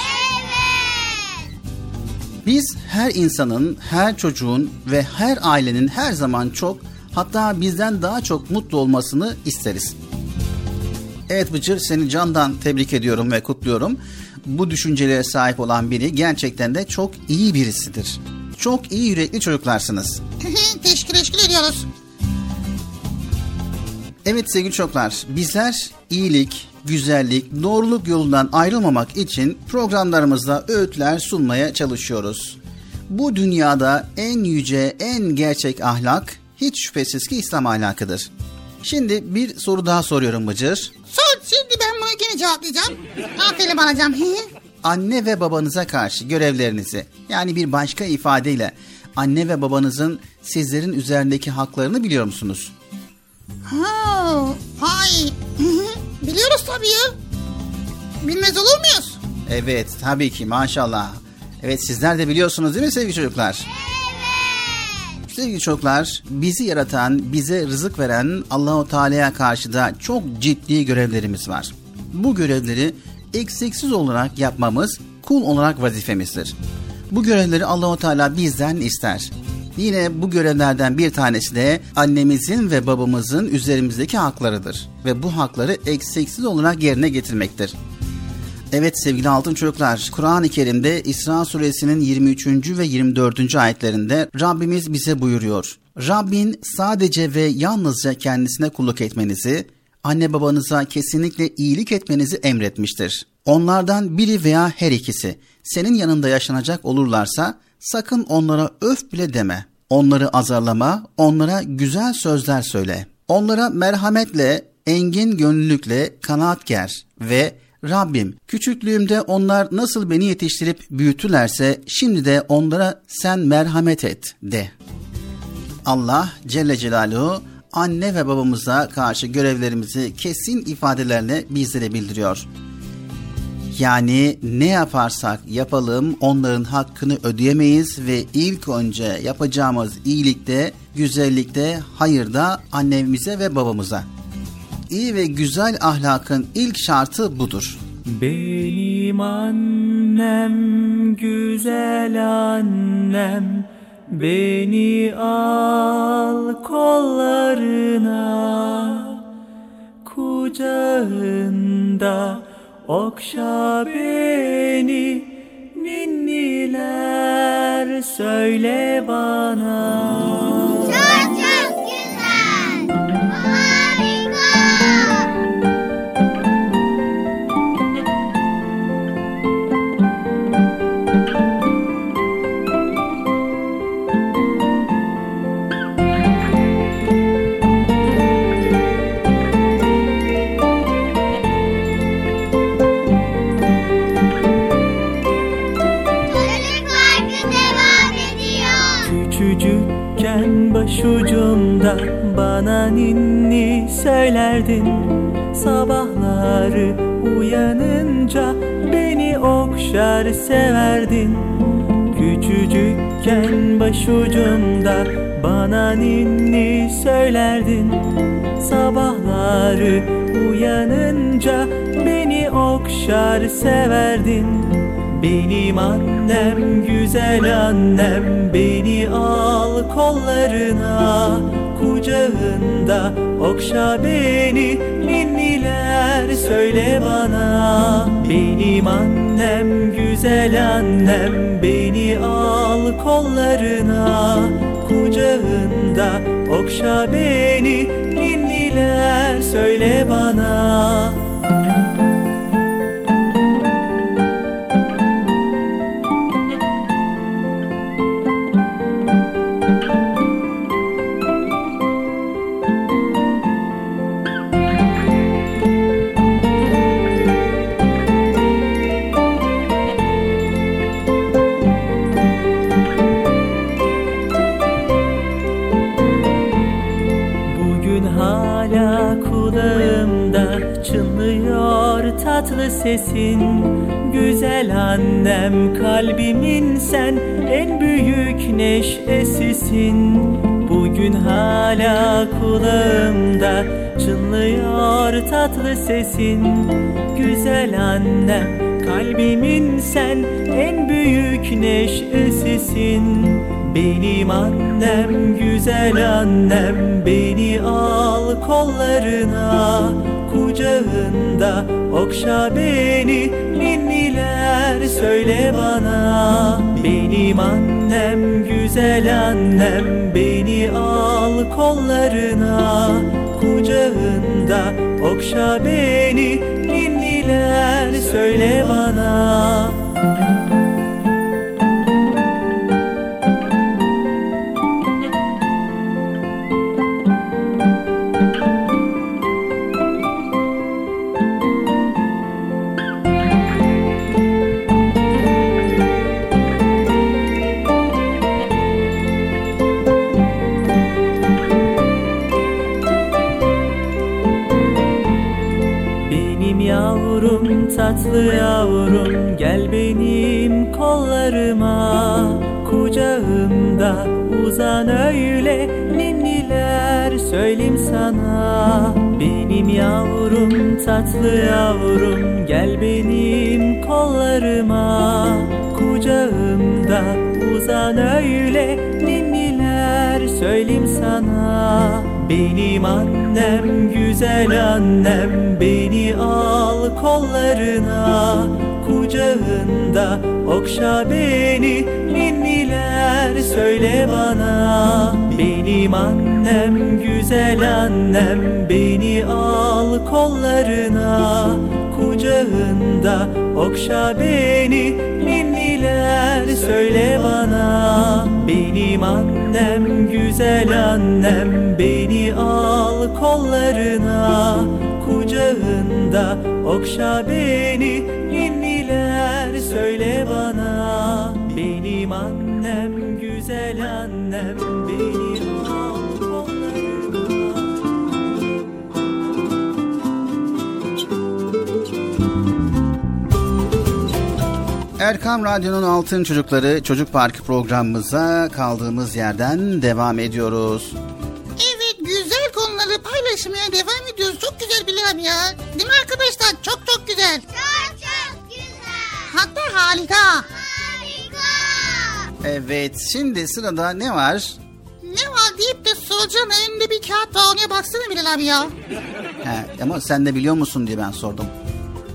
Biz her insanın, her çocuğun ve her ailenin her zaman çok hatta bizden daha çok mutlu olmasını isteriz. Evet Bıcır seni candan tebrik ediyorum ve kutluyorum. Bu düşüncelere sahip olan biri gerçekten de çok iyi birisidir. Çok iyi yürekli çocuklarsınız. teşekkür teşekkür ediyoruz. Evet sevgili çocuklar, bizler iyilik, güzellik, doğruluk yolundan ayrılmamak için programlarımızda öğütler sunmaya çalışıyoruz. Bu dünyada en yüce, en gerçek ahlak hiç şüphesiz ki İslam ahlakıdır. Şimdi bir soru daha soruyorum Bıcır. Sor şimdi ben bunu yine cevaplayacağım. Aferin alacağım. Anne ve babanıza karşı görevlerinizi yani bir başka ifadeyle anne ve babanızın sizlerin üzerindeki haklarını biliyor musunuz? Ha, hay. Biliyoruz tabii ya. Bilmez olur muyuz? Evet tabii ki maşallah. Evet sizler de biliyorsunuz değil mi sevgili çocuklar? Evet. Sevgili çocuklar bizi yaratan, bize rızık veren Allahu Teala'ya karşı da çok ciddi görevlerimiz var. Bu görevleri eksiksiz olarak yapmamız kul olarak vazifemizdir. Bu görevleri Allahu Teala bizden ister. Yine bu görevlerden bir tanesi de annemizin ve babamızın üzerimizdeki haklarıdır ve bu hakları eksiksiz olarak yerine getirmektir. Evet sevgili altın çocuklar, Kur'an-ı Kerim'de İsra suresinin 23. ve 24. ayetlerinde Rabbimiz bize buyuruyor. Rabbin sadece ve yalnızca kendisine kulluk etmenizi, anne babanıza kesinlikle iyilik etmenizi emretmiştir. Onlardan biri veya her ikisi senin yanında yaşanacak olurlarsa sakın onlara öf bile deme. Onları azarlama, onlara güzel sözler söyle. Onlara merhametle, engin gönüllülükle kanaat ger ve Rabbim küçüklüğümde onlar nasıl beni yetiştirip büyütülerse şimdi de onlara sen merhamet et de. Allah Celle Celaluhu anne ve babamıza karşı görevlerimizi kesin ifadelerle bizlere bildiriyor. Yani ne yaparsak yapalım onların hakkını ödeyemeyiz ve ilk önce yapacağımız iyilikte, güzellikte, hayırda annemize ve babamıza. İyi ve güzel ahlakın ilk şartı budur. Benim annem güzel annem Beni al kollarına Kucağında okşa beni Ninniler söyle bana Çok çok güzel. Söylerdin Sabahları uyanınca beni okşar severdin. Küçücükken başucumda bana ninni söylerdin. Sabahları uyanınca beni okşar severdin. Benim annem güzel annem beni al kollarına kucağında. Okşa beni ninniler söyle bana. Benim annem güzel annem beni al kollarına. Kucağında okşa beni ninniler söyle bana hala kulağımda çınlıyor tatlı sesin. Güzel annem kalbimin sen en büyük neşesisin. Bugün hala kulağımda çınlıyor tatlı sesin. Güzel annem kalbimin sen en büyük neşesisin benim annem güzel annem beni al kollarına. Kucağında okşa beni ninniler söyle bana. Benim annem güzel annem beni al kollarına. Kucağında okşa beni ninniler söyle bana tatlı yavrum gel benim kollarıma. Kucağımda uzan öyle ninniler. Söyleyeyim sana Benim yavrum tatlı yavrum. Gel benim kollarıma. Kucağımda uzan öyle ninniler. Söyleyeyim sana benim annem güzel annem. Beni al kollarına kucağında. Okşa beni ninniler söyle bana. Benim annem güzel annem beni al kollarına. Kucağında okşa beni ninniler söyle bana. Benim annem güzel annem beni al kollarına. Kucağında okşa beni ninniler söyle bana benim annem güzel annem beni al kollarına Erkam Radyo'nun Altın Çocukları Çocuk Parkı programımıza kaldığımız yerden devam ediyoruz. Harika. Harika. Evet şimdi sırada ne var? Ne var deyip de soracağın önünde bir kağıt var. Ona baksana Bilal abi ya. He, ama sen de biliyor musun diye ben sordum.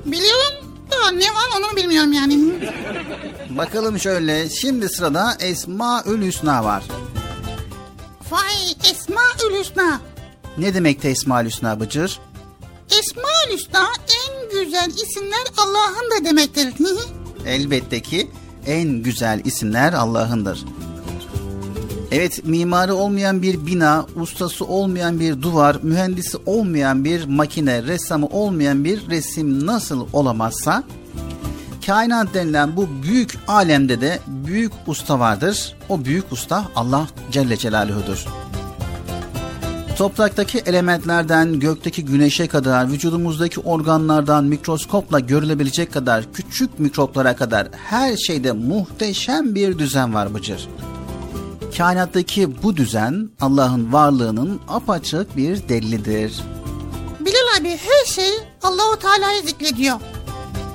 Biliyorum da ne var onu bilmiyorum yani. Bakalım şöyle şimdi sırada Esmaül Hüsna var. Vay Esma Hüsna. Ne demekti Esmaül Hüsna Bıcır? Esma Hüsna en güzel isimler Allah'ın da demektir. Elbette ki en güzel isimler Allah'ındır. Evet mimarı olmayan bir bina, ustası olmayan bir duvar, mühendisi olmayan bir makine, ressamı olmayan bir resim nasıl olamazsa kainat denilen bu büyük alemde de büyük usta vardır. O büyük usta Allah Celle Celaluhu'dur. Topraktaki elementlerden gökteki güneşe kadar, vücudumuzdaki organlardan mikroskopla görülebilecek kadar küçük mikroplara kadar her şeyde muhteşem bir düzen var Bıcır. Kainattaki bu düzen Allah'ın varlığının apaçık bir delilidir. Bilal abi her şey Allahu Teala'yı zikrediyor.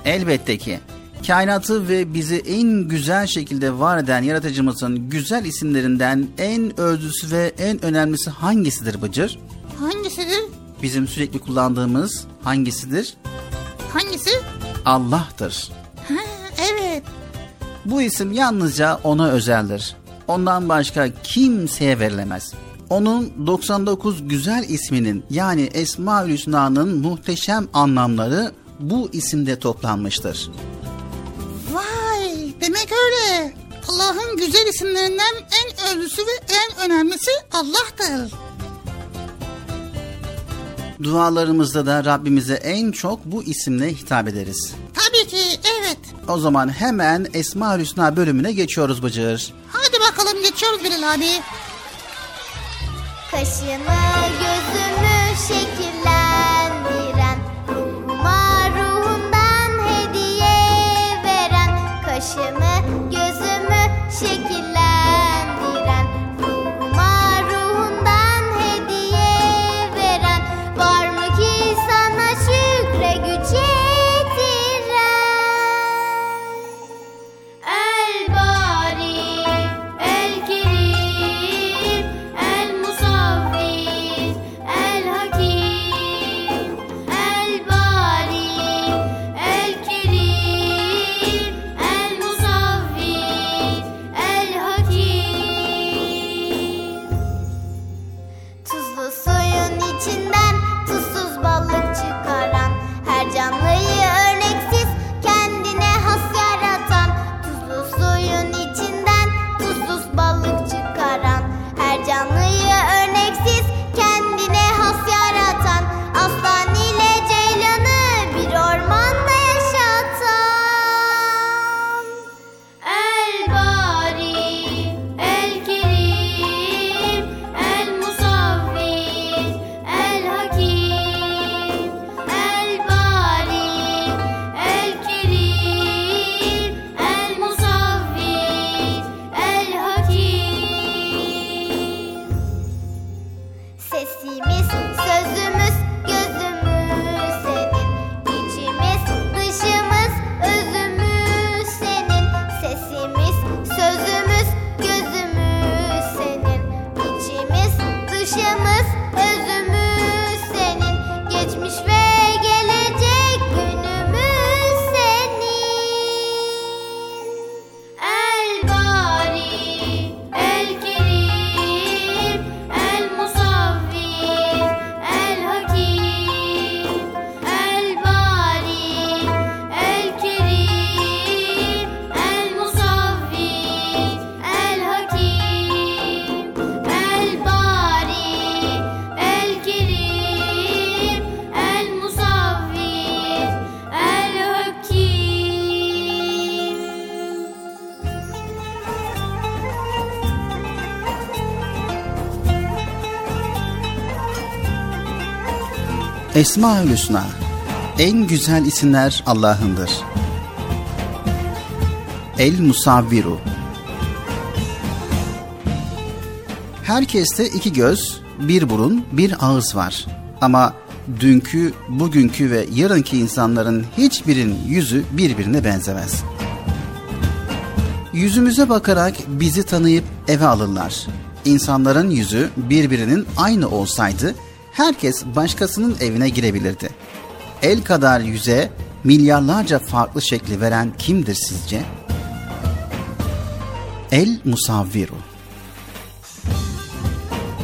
Elbette ki kainatı ve bizi en güzel şekilde var eden yaratıcımızın güzel isimlerinden en özlüsü ve en önemlisi hangisidir Bıcır? Hangisidir? Bizim sürekli kullandığımız hangisidir? Hangisi? Allah'tır. Ha, evet. Bu isim yalnızca ona özeldir. Ondan başka kimseye verilemez. Onun 99 güzel isminin yani Esma-ül Hüsna'nın muhteşem anlamları bu isimde toplanmıştır. Vay demek öyle. Allah'ın güzel isimlerinden en özlüsü ve en önemlisi Allah'tır. Dualarımızda da Rabbimize en çok bu isimle hitap ederiz. Tabii ki evet. O zaman hemen Esma-ül Hüsna bölümüne geçiyoruz Bıcır. Hadi bakalım geçiyoruz Bilal abi. Kaşımı gözümü şekillendiren Esma-ül Hüsna en güzel isimler Allah'ındır. El Musavviru Herkeste iki göz, bir burun, bir ağız var. Ama dünkü, bugünkü ve yarınki insanların hiçbirinin yüzü birbirine benzemez. Yüzümüze bakarak bizi tanıyıp eve alırlar. İnsanların yüzü birbirinin aynı olsaydı herkes başkasının evine girebilirdi. El kadar yüze milyarlarca farklı şekli veren kimdir sizce? El Musavviru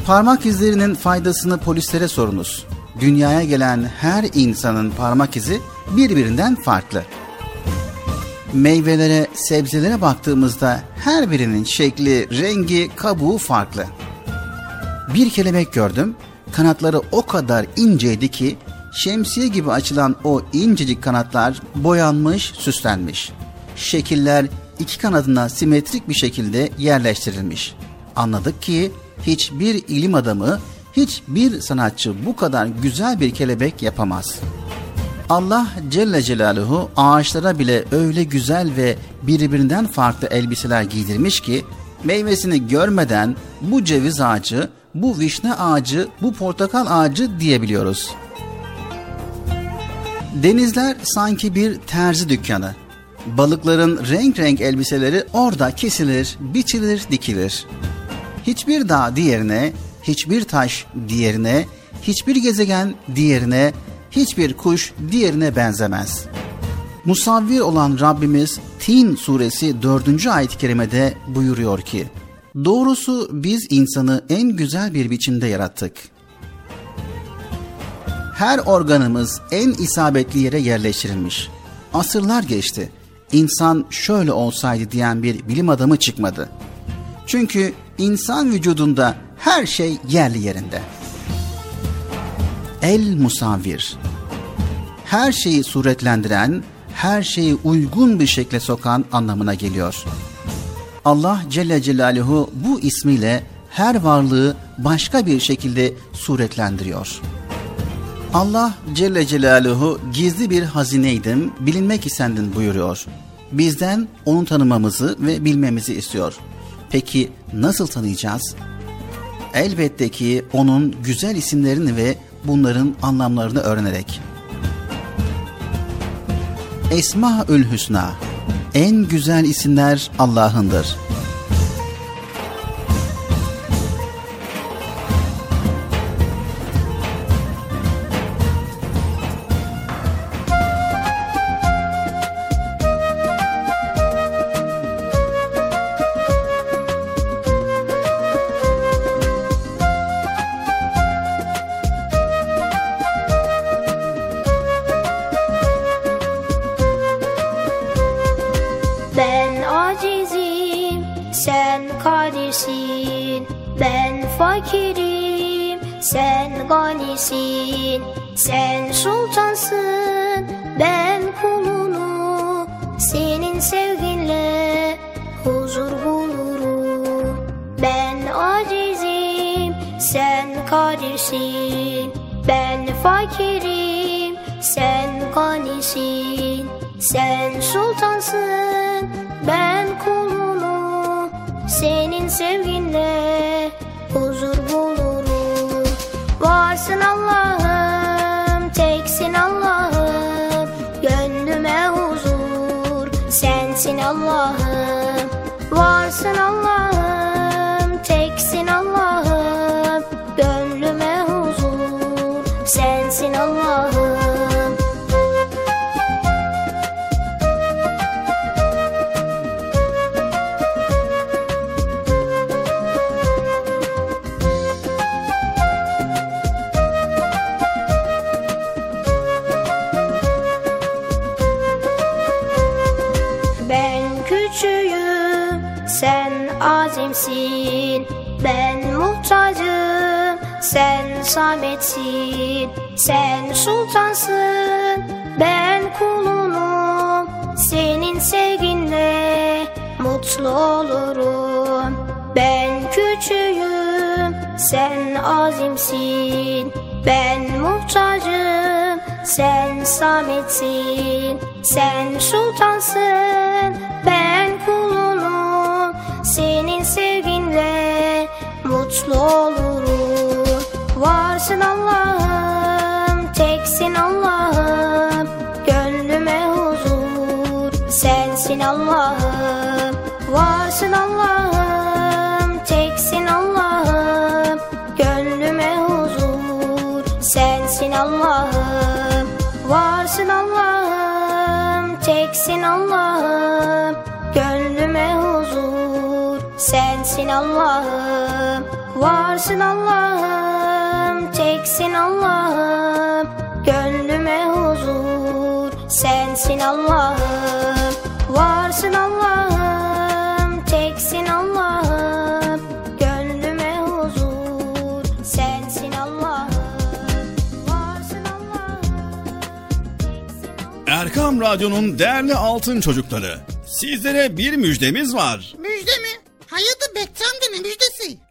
Parmak izlerinin faydasını polislere sorunuz. Dünyaya gelen her insanın parmak izi birbirinden farklı. Meyvelere, sebzelere baktığımızda her birinin şekli, rengi, kabuğu farklı. Bir kelebek gördüm. Kanatları o kadar inceydi ki şemsiye gibi açılan o incecik kanatlar boyanmış, süslenmiş. Şekiller iki kanadına simetrik bir şekilde yerleştirilmiş. Anladık ki hiçbir ilim adamı, hiçbir sanatçı bu kadar güzel bir kelebek yapamaz. Allah Celle Celaluhu ağaçlara bile öyle güzel ve birbirinden farklı elbiseler giydirmiş ki meyvesini görmeden bu ceviz ağacı, bu vişne ağacı, bu portakal ağacı diyebiliyoruz. Denizler sanki bir terzi dükkanı. Balıkların renk renk elbiseleri orada kesilir, biçilir, dikilir. Hiçbir dağ diğerine, hiçbir taş diğerine, hiçbir gezegen diğerine, hiçbir kuş diğerine benzemez. Musavvir olan Rabbimiz Tin suresi 4. ayet-i kerimede buyuruyor ki, Doğrusu biz insanı en güzel bir biçimde yarattık. Her organımız en isabetli yere yerleştirilmiş. Asırlar geçti. İnsan şöyle olsaydı diyen bir bilim adamı çıkmadı. Çünkü insan vücudunda her şey yerli yerinde. El musavvir. Her şeyi suretlendiren, her şeyi uygun bir şekle sokan anlamına geliyor. Allah Celle Celaluhu bu ismiyle her varlığı başka bir şekilde suretlendiriyor. Allah Celle Celaluhu gizli bir hazineydim, bilinmek istendin buyuruyor. Bizden onu tanımamızı ve bilmemizi istiyor. Peki nasıl tanıyacağız? Elbette ki onun güzel isimlerini ve bunların anlamlarını öğrenerek. Esmaül Hüsna En güzel isimler Allah'ındır. Sen ganisin. Sen sultansın, ben kulunu. Senin sevginle huzur bulurum. Varsın Allah'ım, teksin Allah'ım. Gönlüme huzur, sensin Allah'ım. Varsın Allah'ım, teksin Allah'ım. Gönlüme huzur, sensin Allah'ım. sametsin Sen sultansın ben kulunum. Senin sevginle mutlu olurum. Ben küçüğüm sen azimsin. Ben muhtacım sen sametsin. Sen sultansın ben kulunum. Senin sevginle mutlu olurum. Varsın Allah'ım teksin Allah'ım. Gönlüme huzur sensin Allah'ım. Varsın Allah'ım teksin Allah'ım. Gönlüme huzur sensin Allah'ım. Varsın Allah'ım teksin Allah'ım. Gönlüme huzur sensin Allah'ım. Varsın Allah'ım teksin Allah'ım Gönlüme huzur sensin Allah'ım Varsın Allah'ım teksin Allah'ım Gönlüme huzur sensin Allah'ım Varsın Erkam Radyo'nun değerli altın çocukları. Sizlere bir müjdemiz var. Müjde mi? Hayırdır Bekçi amca ne müjdesi?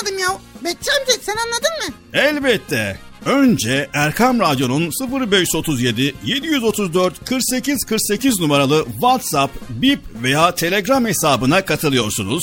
anlamadım ya. Bekçi amca sen anladın mı? Elbette. Önce Erkam Radyo'nun 0537 734 48 48 numaralı WhatsApp, Bip veya Telegram hesabına katılıyorsunuz.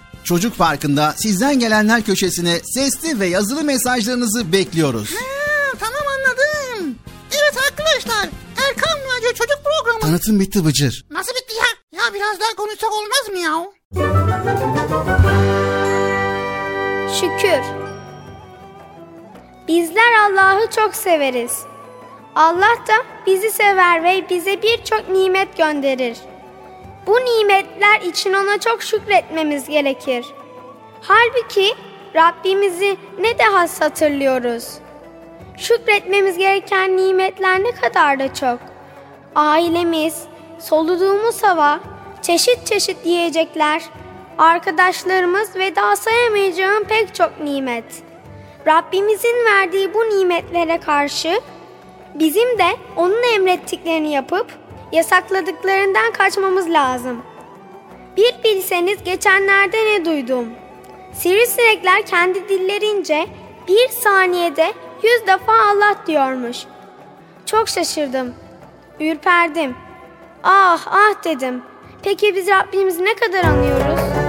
Çocuk Parkı'nda sizden gelenler köşesine sesli ve yazılı mesajlarınızı bekliyoruz. Ha, tamam anladım. Evet arkadaşlar Erkan Radyo Çocuk Programı. Tanıtım bitti Bıcır. Nasıl bitti ya? Ya biraz daha konuşsak olmaz mı ya? Şükür. Bizler Allah'ı çok severiz. Allah da bizi sever ve bize birçok nimet gönderir. Bu nimetler için ona çok şükretmemiz gerekir. Halbuki Rabbimizi ne de has hatırlıyoruz. Şükretmemiz gereken nimetler ne kadar da çok. Ailemiz, soluduğumuz hava, çeşit çeşit yiyecekler, arkadaşlarımız ve daha sayamayacağım pek çok nimet. Rabbimizin verdiği bu nimetlere karşı bizim de onun emrettiklerini yapıp yasakladıklarından kaçmamız lazım. Bir bilseniz geçenlerde ne duydum. Sivrisinekler kendi dillerince bir saniyede yüz defa Allah diyormuş. Çok şaşırdım. Ürperdim. Ah ah dedim. Peki biz Rabbimizi ne kadar anıyoruz?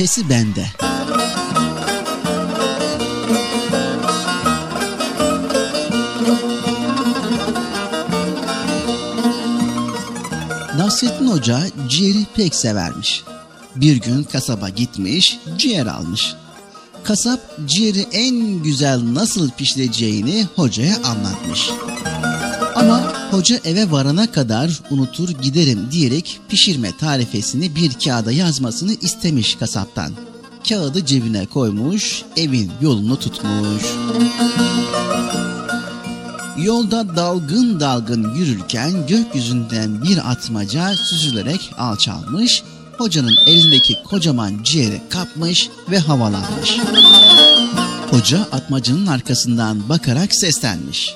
Tarifesi bende. Nasrettin Hoca ciğeri pek severmiş. Bir gün kasaba gitmiş, ciğer almış. Kasap ciğeri en güzel nasıl pişireceğini hocaya anlatmış. Ama hoca eve varana kadar unutur giderim diyerek pişirme tarifesini bir kağıda yazmasını istemiş kasaptan. Kağıdı cebine koymuş, evin yolunu tutmuş. Yolda dalgın dalgın yürürken gökyüzünden bir atmaca süzülerek alçalmış, hocanın elindeki kocaman ciğeri kapmış ve havalanmış. Hoca atmacının arkasından bakarak seslenmiş.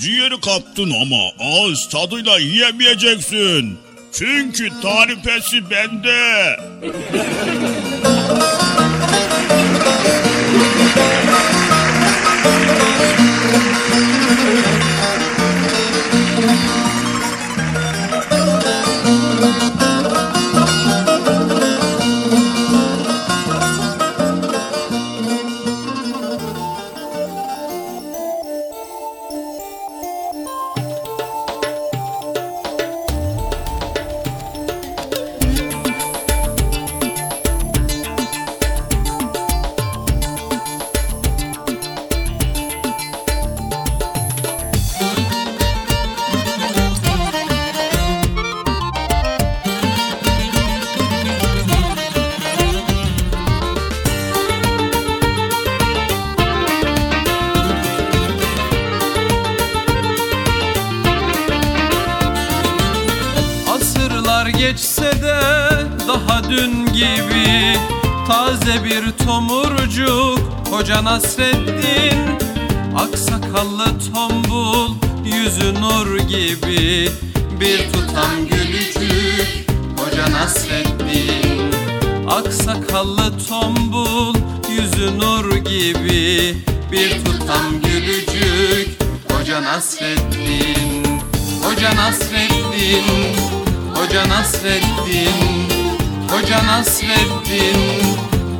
Ciğeri kaptın ama ağız tadıyla yiyemeyeceksin. Çünkü tarifesi bende. Tomurcuk Hoca Nasreddin Aksakallı tombul Yüzü nur gibi. Bir tutam gülücük Hoca Nasreddin Aksakallı tombul Yüzü nur gibi. Bir tutam gülücük Hoca Nasreddin Hoca Nasreddin Hoca Nasreddin Hoca Nasreddin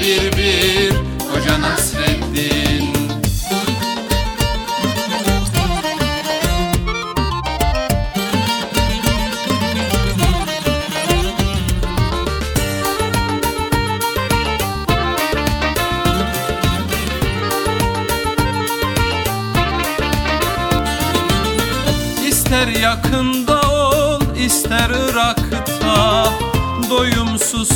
bir bir Hoca Nasreddin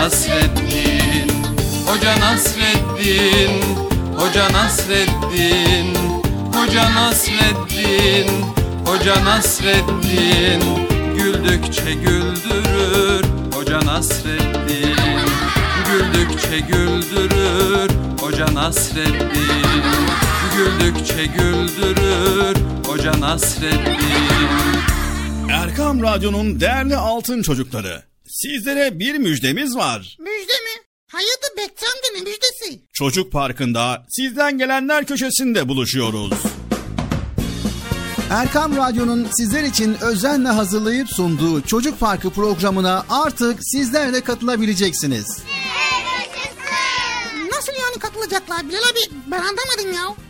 Nasreddin Hoca Nasreddin Hoca Nasreddin Hoca Nasreddin Hoca Nasreddin. Güldükçe güldürür Hoca Nasreddin. Güldükçe güldürür Hoca Nasreddin. Güldükçe güldürür Hoca Nasreddin. Erkam Radyo'nun değerli altın çocukları. Sizlere bir müjdemiz var. Müjde mi? Hayatı Bekçam'da ne müjdesi? Çocuk Parkı'nda sizden gelenler köşesinde buluşuyoruz. Erkam Radyo'nun sizler için özenle hazırlayıp sunduğu Çocuk Parkı programına artık sizler de katılabileceksiniz. Nasıl yani katılacaklar Bilal abi? Ben anlamadım ya.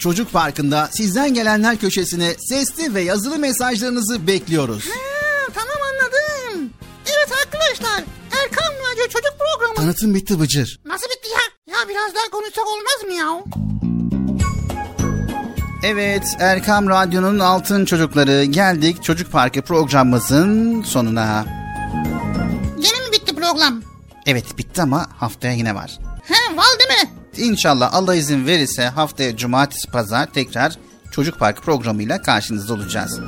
Çocuk Parkı'nda sizden gelenler köşesine sesli ve yazılı mesajlarınızı bekliyoruz. Ha, tamam anladım. Evet arkadaşlar Erkan Radyo Çocuk Programı. Tanıtım bitti Bıcır. Nasıl bitti ya? Ya biraz daha konuşsak olmaz mı ya? Evet Erkam Radyo'nun altın çocukları geldik Çocuk Parkı programımızın sonuna. Yine mi bitti program? Evet bitti ama haftaya yine var. He var değil mi? İnşallah Allah izin verirse haftaya cumartesi pazar tekrar Çocuk Parkı programıyla karşınızda olacağız.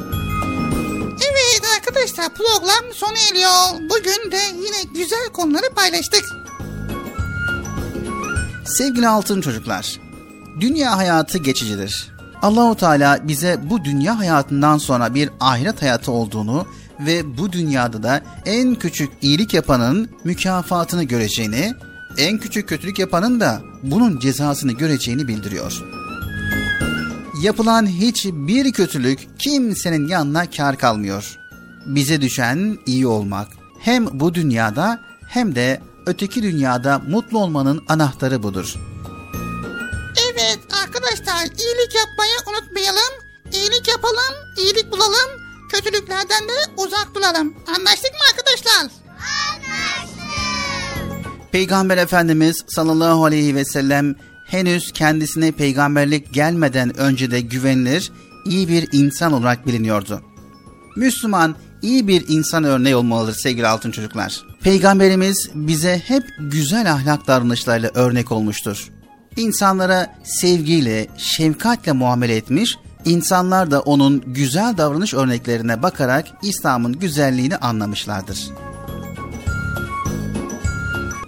Evet arkadaşlar program sona eriyor. Bugün de yine güzel konuları paylaştık. Sevgili altın çocuklar, dünya hayatı geçicidir. Allahu Teala bize bu dünya hayatından sonra bir ahiret hayatı olduğunu ve bu dünyada da en küçük iyilik yapanın mükafatını göreceğini, en küçük kötülük yapanın da bunun cezasını göreceğini bildiriyor. Yapılan hiçbir kötülük kimsenin yanına kar kalmıyor. Bize düşen iyi olmak. Hem bu dünyada hem de öteki dünyada mutlu olmanın anahtarı budur. Evet arkadaşlar iyilik yapmayı unutmayalım. İyilik yapalım, iyilik bulalım. Kötülüklerden de uzak duralım. Anlaştık mı arkadaşlar? Peygamber Efendimiz sallallahu aleyhi ve sellem henüz kendisine peygamberlik gelmeden önce de güvenilir, iyi bir insan olarak biliniyordu. Müslüman iyi bir insan örneği olmalıdır sevgili altın çocuklar. Peygamberimiz bize hep güzel ahlak davranışlarıyla örnek olmuştur. İnsanlara sevgiyle, şefkatle muamele etmiş, insanlar da onun güzel davranış örneklerine bakarak İslam'ın güzelliğini anlamışlardır.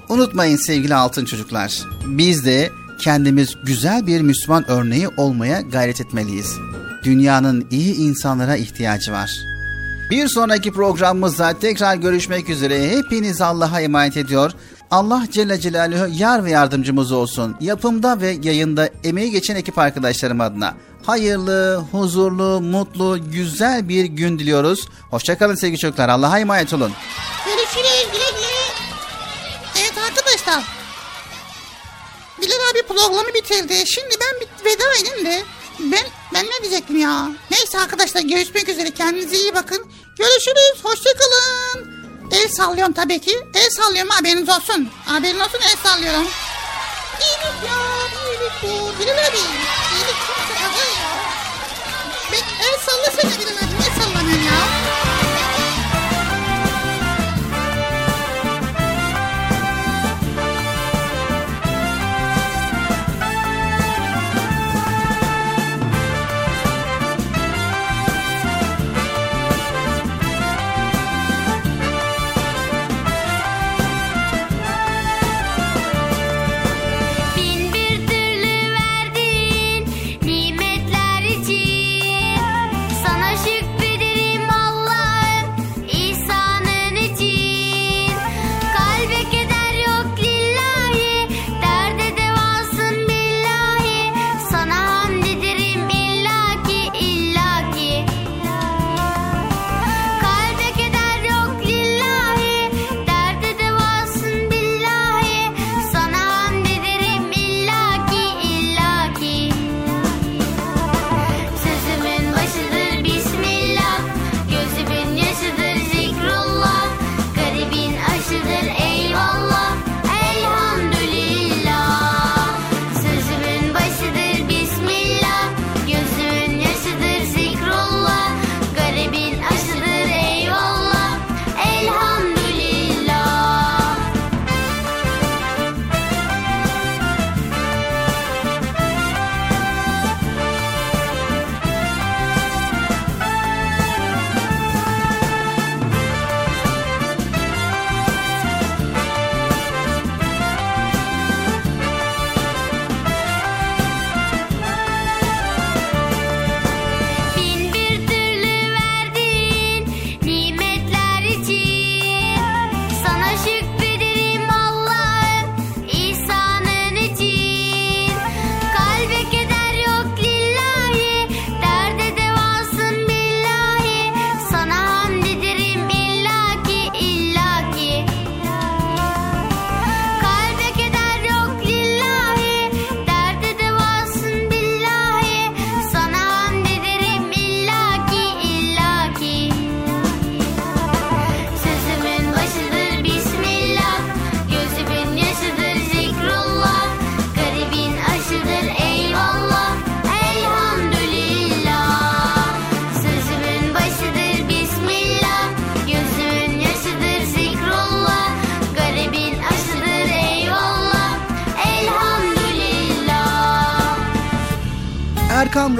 Unutmayın sevgili altın çocuklar. Biz de kendimiz güzel bir Müslüman örneği olmaya gayret etmeliyiz. Dünyanın iyi insanlara ihtiyacı var. Bir sonraki programımızda tekrar görüşmek üzere. Hepiniz Allah'a emanet ediyor. Allah Celle Celaluhu yar ve yardımcımız olsun. Yapımda ve yayında emeği geçen ekip arkadaşlarım adına hayırlı, huzurlu, mutlu, güzel bir gün diliyoruz. Hoşçakalın sevgili çocuklar. Allah'a emanet olun. Görüşürüz güle güle. Arkadaşlar. Bilal abi programı bitirdi. Şimdi ben veda edeyim de. Ben, ben ne diyecektim ya? Neyse arkadaşlar görüşmek üzere. Kendinize iyi bakın. Görüşürüz. Hoşçakalın. El sallıyorum tabii ki. El sallıyorum haberiniz olsun. Haberin olsun el sallıyorum. İyilik ya. iyilik bu. Bilal abi. İyilik çok sıkıntı ya. Ben el sallasana Bilal abi. Ne sallamıyorsun ya?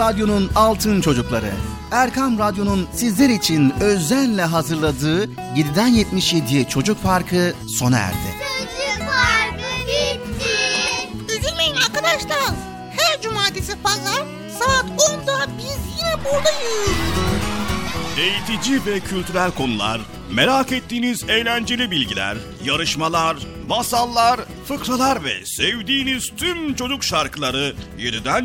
Radyo'nun Altın Çocukları. Erkam Radyo'nun sizler için özenle hazırladığı 7'den 77'ye Çocuk Parkı sona erdi. Çocuk Parkı bitti. Üzülmeyin arkadaşlar. Her cumartesi pazar saat 10'da biz yine buradayız. Eğitici ve kültürel konular, merak ettiğiniz eğlenceli bilgiler, yarışmalar, masallar, fıkralar ve sevdiğiniz tüm çocuk şarkıları 7'den